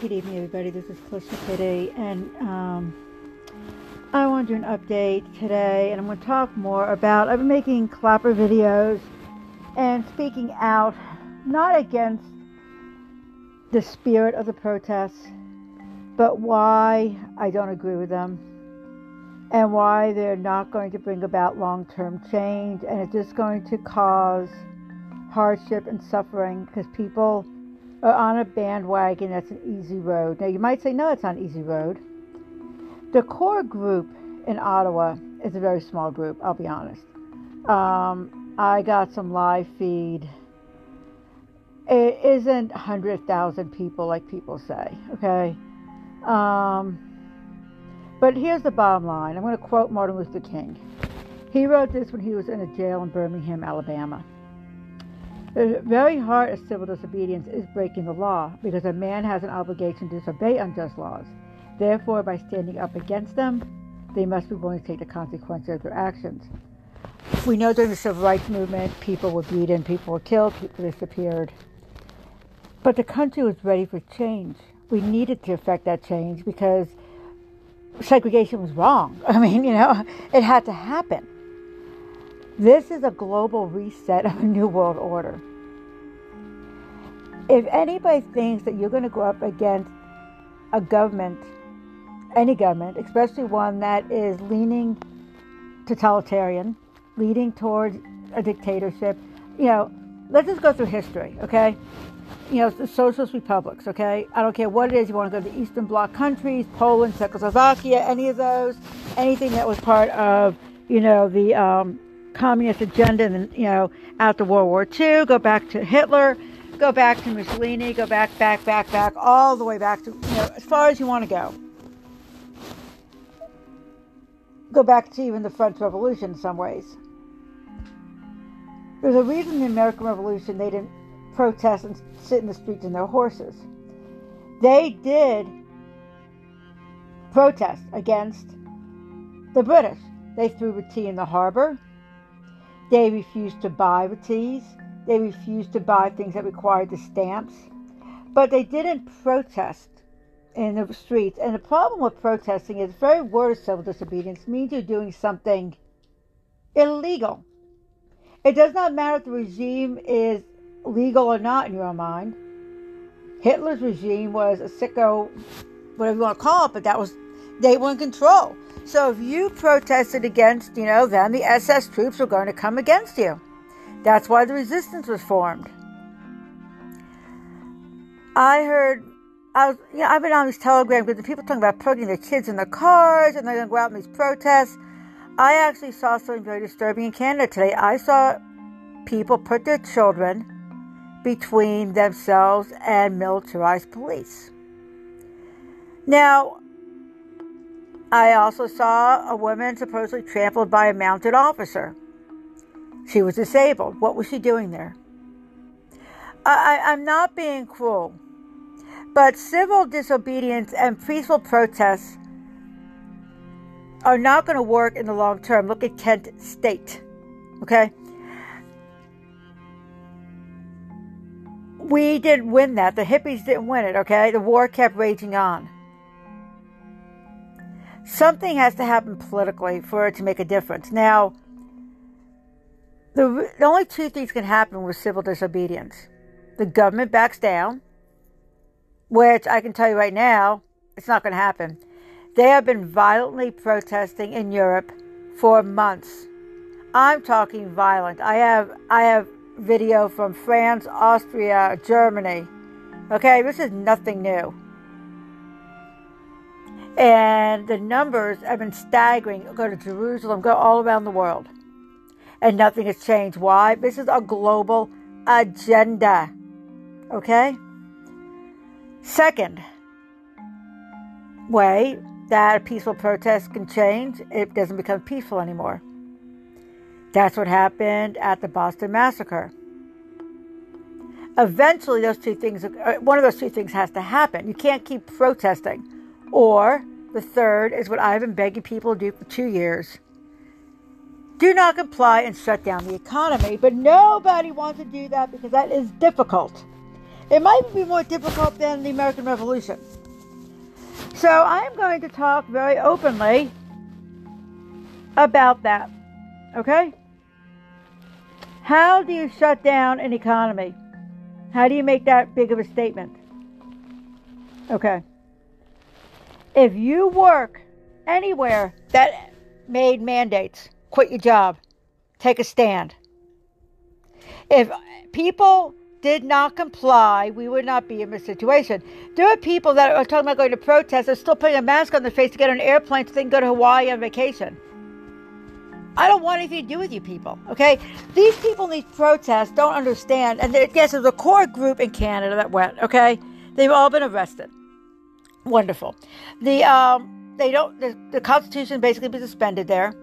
good evening, everybody. This is Calista Kitty, and um, I want to do an update today, and I'm going to talk more about. I've been making clapper videos and speaking out, not against the spirit of the protests, but why I don't agree with them, and why they're not going to bring about long term change, and it's just going to cause hardship and suffering because people are on a bandwagon that's an easy road. Now, you might say, no, it's not an easy road. The core group in Ottawa is a very small group, I'll be honest. Um, I got some live feed. It isn't 100,000 people like people say, okay? Um, but here's the bottom line I'm going to quote Martin Luther King. He wrote this when he was in a jail in Birmingham, Alabama. The very heart of civil disobedience is breaking the law because a man has an obligation to disobey unjust laws. Therefore, by standing up against them, they must be willing to take the consequences of their actions. We know during the civil rights movement, people were beaten, people were killed, people disappeared. But the country was ready for change. We needed to effect that change because segregation was wrong. I mean, you know, it had to happen. This is a global reset of a new world order. If anybody thinks that you're going to go up against a government, any government, especially one that is leaning totalitarian, leading towards a dictatorship, you know, let's just go through history, okay? You know, the socialist republics, okay? I don't care what it is. You want to go to the Eastern Bloc countries, Poland, Czechoslovakia, any of those, anything that was part of, you know, the um, communist agenda and you know after World War II, go back to Hitler, go back to Mussolini, go back, back, back, back, all the way back to you know as far as you want to go. Go back to even the French Revolution in some ways. There's a reason the American Revolution they didn't protest and sit in the streets on their horses. They did protest against the British. They threw the tea in the harbor. They refused to buy the teas. They refused to buy things that required the stamps. But they didn't protest in the streets. And the problem with protesting is very word of civil disobedience means you're doing something illegal. It does not matter if the regime is legal or not in your mind. Hitler's regime was a sicko, whatever you want to call it, but that was they were in control. So if you protested against, you know, them, the SS troops were going to come against you. That's why the resistance was formed. I heard, I was, you know, I've been on these telegrams with the people talking about putting their kids in their cars and they're going to go out in these protests. I actually saw something very disturbing in Canada today. I saw people put their children between themselves and militarized police. Now, I also saw a woman supposedly trampled by a mounted officer. She was disabled. What was she doing there? I, I'm not being cruel, but civil disobedience and peaceful protests are not going to work in the long term. Look at Kent State. Okay? We didn't win that. The hippies didn't win it, okay? The war kept raging on. Something has to happen politically for it to make a difference. Now, the, the only two things can happen with civil disobedience. The government backs down, which I can tell you right now, it's not going to happen. They have been violently protesting in Europe for months. I'm talking violent. I have I have video from France, Austria, Germany. Okay, this is nothing new. And the numbers have been staggering. Go to Jerusalem, go all around the world. And nothing has changed. Why? This is a global agenda. Okay? Second way that a peaceful protest can change, it doesn't become peaceful anymore. That's what happened at the Boston Massacre. Eventually, those two things, uh, one of those two things has to happen. You can't keep protesting or the third is what I've been begging people to do for two years. Do not comply and shut down the economy. But nobody wants to do that because that is difficult. It might be more difficult than the American Revolution. So I am going to talk very openly about that. Okay? How do you shut down an economy? How do you make that big of a statement? Okay. If you work anywhere that made mandates, quit your job, take a stand. If people did not comply, we would not be in this situation. There are people that are talking about going to protest are still putting a mask on their face to get on an airplane so they can go to Hawaii on vacation. I don't want anything to do with you people, okay? These people in these protests don't understand, and yes, there's a core group in Canada that went, okay? They've all been arrested. Wonderful. The um, they don't. The, the Constitution basically be suspended there.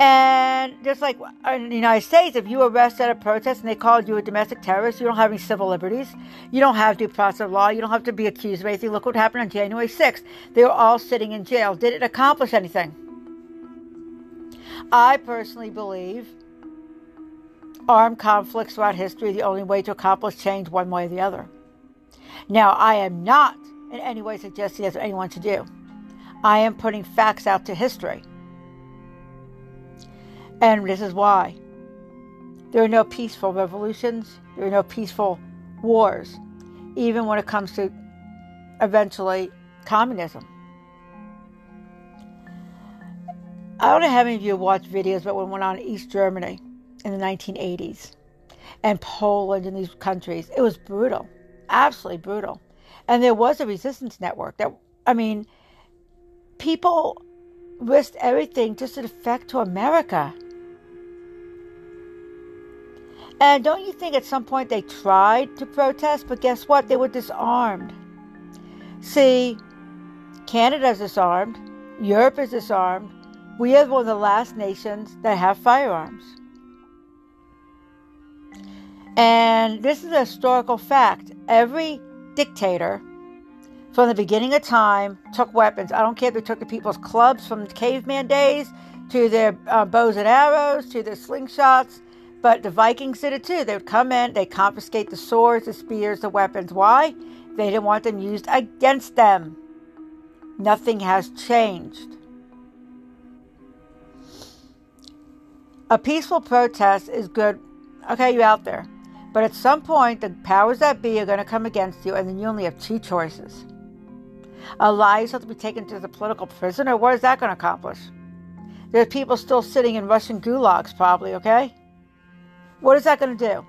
And just like in the United States, if you arrest at a protest and they called you a domestic terrorist, you don't have any civil liberties. You don't have due process of law. You don't have to be accused of anything. Look what happened on January 6th. They were all sitting in jail. Did it accomplish anything? I personally believe armed conflicts throughout history the only way to accomplish change one way or the other. Now, I am not in any way suggesting that's what anyone should do. I am putting facts out to history. And this is why. There are no peaceful revolutions, there are no peaceful wars, even when it comes to eventually communism. I don't know how many of you watched videos about what went on in East Germany in the 1980s and Poland and these countries. It was brutal, absolutely brutal. And there was a resistance network that, I mean, people risked everything just to defect to America. And don't you think at some point they tried to protest, but guess what? They were disarmed. See, Canada is disarmed, Europe is disarmed. We are one of the last nations that have firearms. And this is a historical fact. Every dictator from the beginning of time took weapons. I don't care if they took the people's clubs from caveman days to their uh, bows and arrows to their slingshots but the Vikings did it too. They would come in, they confiscate the swords, the spears, the weapons. Why? They didn't want them used against them. Nothing has changed. A peaceful protest is good. Okay, you're out there. But at some point, the powers that be are going to come against you, and then you only have two choices. Allow yourself to be taken to the political prison, or what is that going to accomplish? There are people still sitting in Russian gulags, probably, okay? What is that going to do?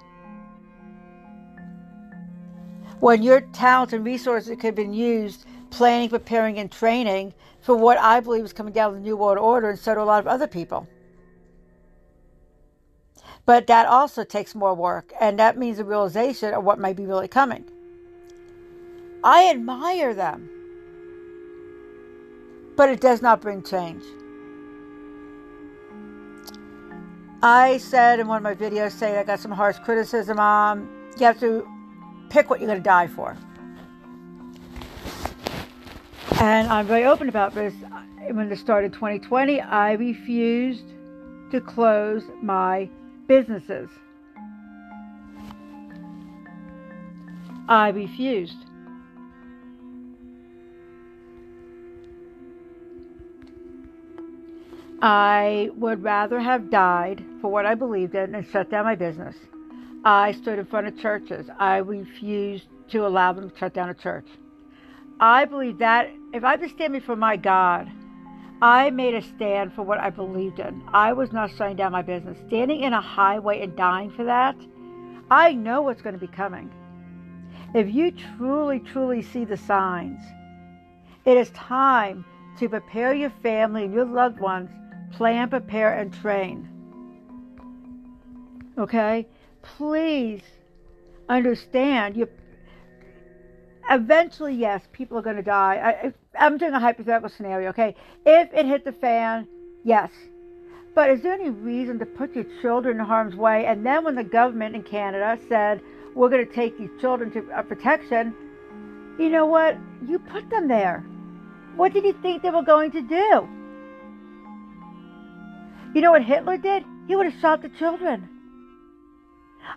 When your talents and resources could have been used planning, preparing, and training for what I believe is coming down the New World Order, and so do a lot of other people. But that also takes more work, and that means a realization of what might be really coming. I admire them, but it does not bring change. I said in one of my videos, say I got some harsh criticism on, you have to pick what you're going to die for. And I'm very open about this. When this started 2020, I refused to close my businesses. I refused. I would rather have died for what I believed in and shut down my business. I stood in front of churches. I refused to allow them to shut down a church. I believe that if I was standing for my God, I made a stand for what I believed in. I was not shutting down my business. Standing in a highway and dying for that, I know what's going to be coming. If you truly, truly see the signs, it is time to prepare your family and your loved ones plan, prepare, and train. Okay? Please understand you eventually yes people are going to die I, am doing a hypothetical scenario okay if it hit the fan yes but is there any reason to put your children in harm's way and then when the government in canada said we're going to take these children to uh, protection you know what you put them there what did you think they were going to do you know what Hitler did? He would have shot the children.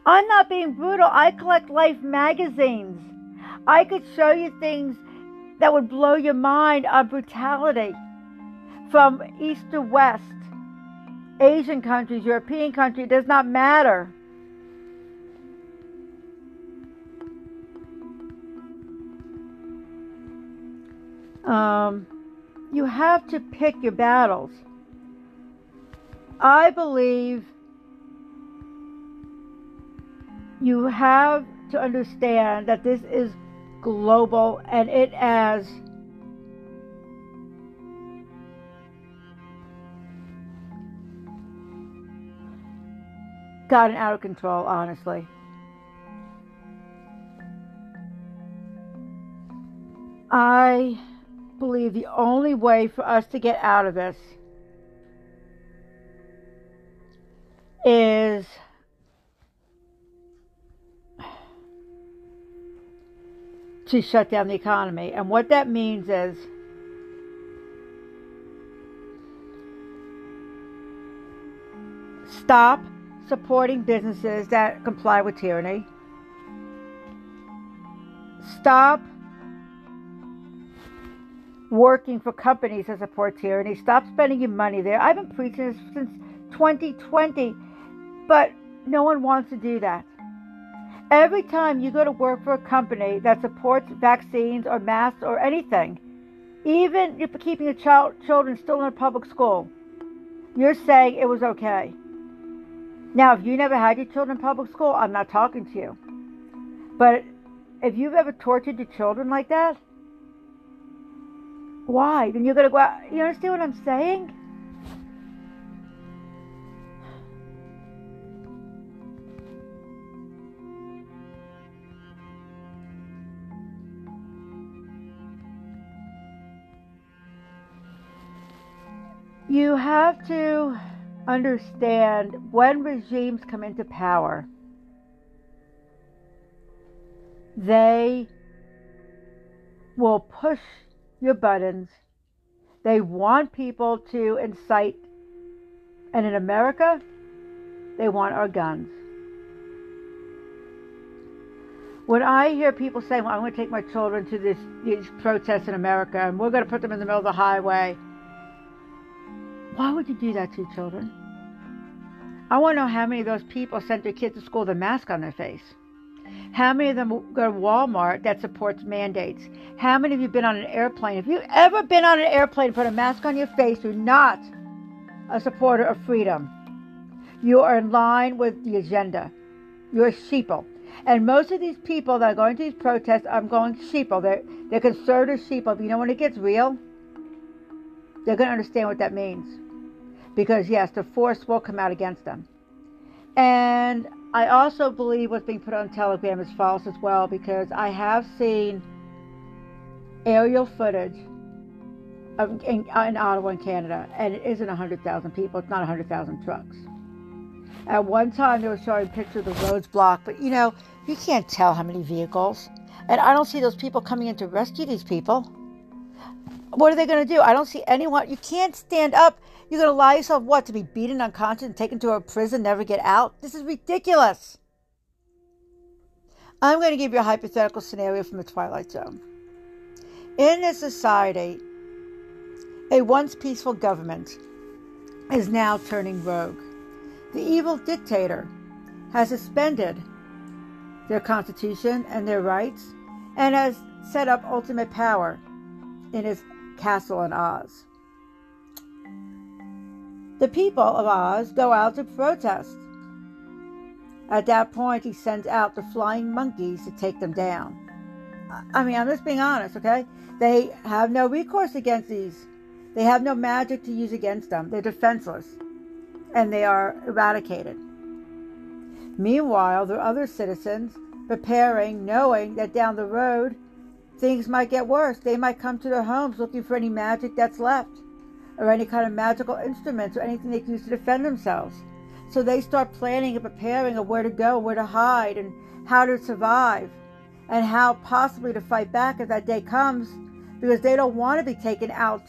I'm not being brutal. I collect Life magazines. I could show you things that would blow your mind on brutality from east to west, Asian countries, European countries, does not matter. Um, you have to pick your battles. I believe you have to understand that this is global and it has gotten out of control, honestly. I believe the only way for us to get out of this is to shut down the economy. And what that means is stop supporting businesses that comply with tyranny. Stop working for companies that support tyranny. Stop spending your money there. I've been preaching this since 2020, but no one wants to do that. Every time you go to work for a company that supports vaccines or masks or anything, even if keeping your child, children still in a public school, you're saying it was okay. Now, if you never had your children in public school, I'm not talking to you. But if you've ever tortured your children like that, why? Then you're going to go out. You understand what I'm saying? You have to understand when regimes come into power, they will push your buttons. They want people to incite. And in America, they want our guns. When I hear people say, well, I'm going to take my children to this, these protests in America and we're going to put them in the middle of the highway, why would you do that to your children? I want to know how many of those people sent their kids to school with a mask on their face. How many of them go to Walmart that supports mandates? How many of you been on an airplane? Have you ever been on an airplane and put a mask on your face, you're not a supporter of freedom. You are in line with the agenda. You're a sheeple. And most of these people that are going to these protests, I'm going sheeple. They're, they're conservative sheeple. But you know when it gets real? They're going to understand what that means. Because, yes, the force will come out against them. And I also believe what's being put on Telegram is false as well because I have seen aerial footage of, in, in Ottawa, in Canada, and it isn't 100,000 people. It's not 100,000 trucks. At one time, they were showing pictures of the roads blocked, but you know, you can't tell how many vehicles. And I don't see those people coming in to rescue these people. What are they going to do? I don't see anyone. You can't stand up. You're going to allow yourself what? To be beaten unconscious and taken to a prison, never get out? This is ridiculous. I'm going to give you a hypothetical scenario from the Twilight Zone. In a society, a once peaceful government is now turning rogue. The evil dictator has suspended their constitution and their rights and has set up ultimate power in his castle in Oz. The people of Oz go out to protest. At that point, he sends out the flying monkeys to take them down. I mean, I'm just being honest, okay? They have no recourse against these. They have no magic to use against them. They're defenseless. And they are eradicated. Meanwhile, there are other citizens preparing, knowing that down the road things might get worse. They might come to their homes looking for any magic that's left, or any kind of magical instruments, or anything they can use to defend themselves. So they start planning and preparing of where to go, where to hide, and how to survive, and how possibly to fight back if that day comes, because they don't want to be taken out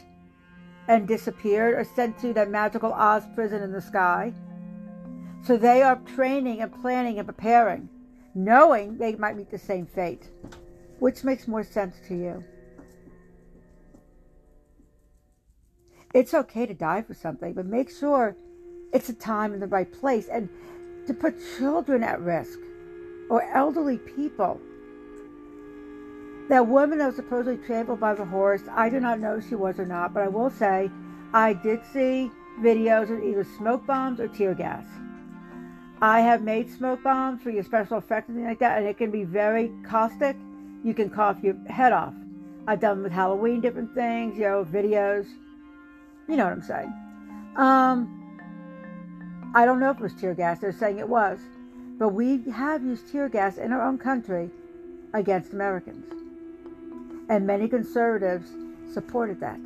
and disappeared or sent to that magical Oz prison in the sky. So they are training and planning and preparing, knowing they might meet the same fate. Which makes more sense to you? It's okay to die for something, but make sure it's a time in the right place. And to put children at risk or elderly people. That woman that was supposedly trampled by the horse, I do not know if she was or not, but I will say I did see videos of either smoke bombs or tear gas. I have made smoke bombs for your special effects and things like that, and it can be very caustic. You can cough your head off. I've done with Halloween different things, you know, videos. You know what I'm saying. Um, I don't know if it was tear gas. They're saying it was. But we have used tear gas in our own country against Americans. And many conservatives supported that.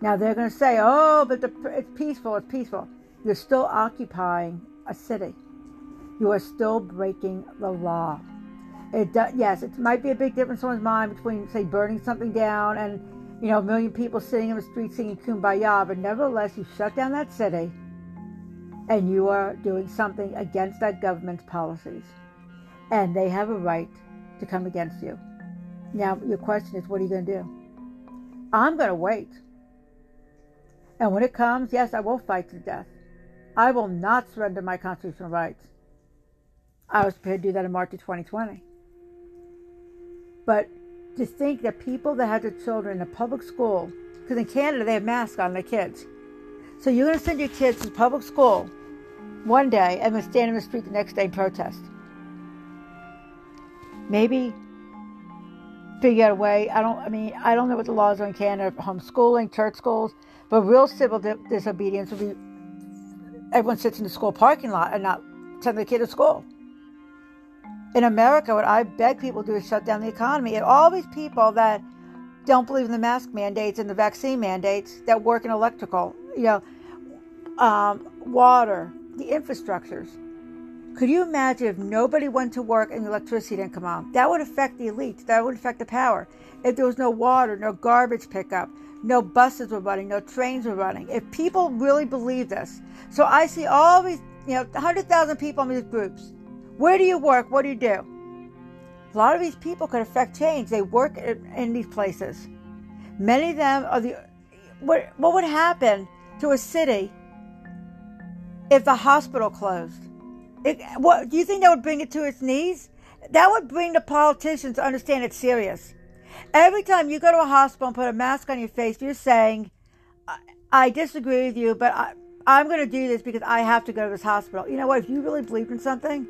Now they're going to say, oh, but the, it's peaceful, it's peaceful. You're still occupying a city. You are still breaking the law. It does, yes, it might be a big difference in someone's mind between, say, burning something down and, you know, a million people sitting in the street singing kumbaya, but nevertheless, you shut down that city and you are doing something against that government's policies. And they have a right to come against you. Now, your question is, what are you going to do? I'm going to wait. And when it comes, yes, I will fight to death. I will not surrender my constitutional rights. I was prepared to do that in March of 2020. But to think that people that had their children in a public school, because in Canada they have masks on their kids. So you're going to send your kids to public school one day and then stand in the street the next day and protest. Maybe figure out a way. I don't. I mean, I don't know what the laws are in Canada, homeschooling, church schools, but real civil di- disobedience would be everyone sits in the school parking lot and not send the kid to school. In America, what I beg people to do is shut down the economy. And all these people that don't believe in the mask mandates and the vaccine mandates that work in electrical, you know, um, water, the infrastructures. Could you imagine if nobody went to work and the electricity didn't come on? That would affect the elite. That would affect the power. If there was no water, no garbage pickup, no buses were running, no trains were running. If people really believe this, so I see all these, you know, 100,000 people in these groups. Where do you work? What do you do? A lot of these people could affect change. They work in these places. Many of them are the. What, what would happen to a city if the hospital closed? It, what do you think that would bring it to its knees? That would bring the politicians to understand it's serious. Every time you go to a hospital and put a mask on your face, you're saying, I, I disagree with you, but I, I'm going to do this because I have to go to this hospital. You know what? If you really believe in something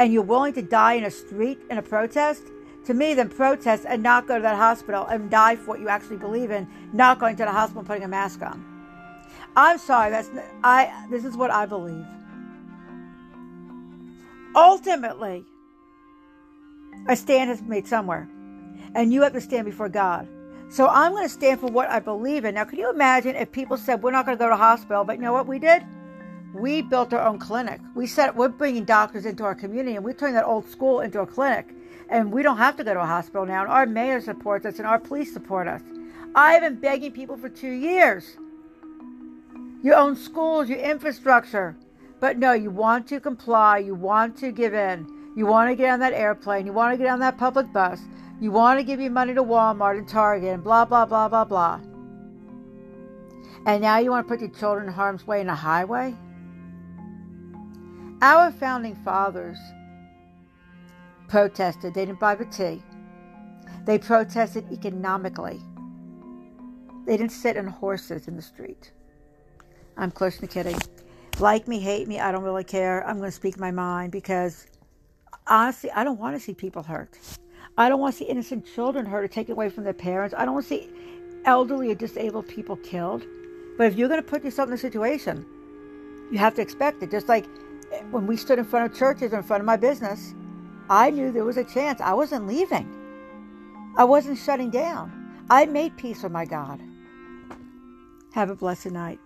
and you're willing to die in a street in a protest, to me, then protest and not go to that hospital and die for what you actually believe in, not going to the hospital and putting a mask on. I'm sorry. That's I. This is what I believe. Ultimately, a stand has been made somewhere, and you have to stand before God. So I'm going to stand for what I believe in. Now, can you imagine if people said we're not going to go to hospital, but you know what we did? We built our own clinic. We said we're bringing doctors into our community, and we turned that old school into a clinic, and we don't have to go to a hospital now. And our mayor supports us, and our police support us. I've been begging people for two years your own schools, your infrastructure. But no, you want to comply, you want to give in, you want to get on that airplane, you want to get on that public bus, you want to give your money to Walmart and Target and blah, blah, blah, blah, blah. And now you want to put your children in harm's way in a highway? Our founding fathers protested. They didn't buy the tea. They protested economically. They didn't sit on horses in the street. I'm close to kidding. Like me, hate me, I don't really care. I'm going to speak my mind because honestly, I don't want to see people hurt. I don't want to see innocent children hurt or taken away from their parents. I don't want to see elderly or disabled people killed. But if you're going to put yourself in a situation, you have to expect it. Just like when we stood in front of churches or in front of my business, I knew there was a chance. I wasn't leaving. I wasn't shutting down. I made peace with my God. Have a blessed night.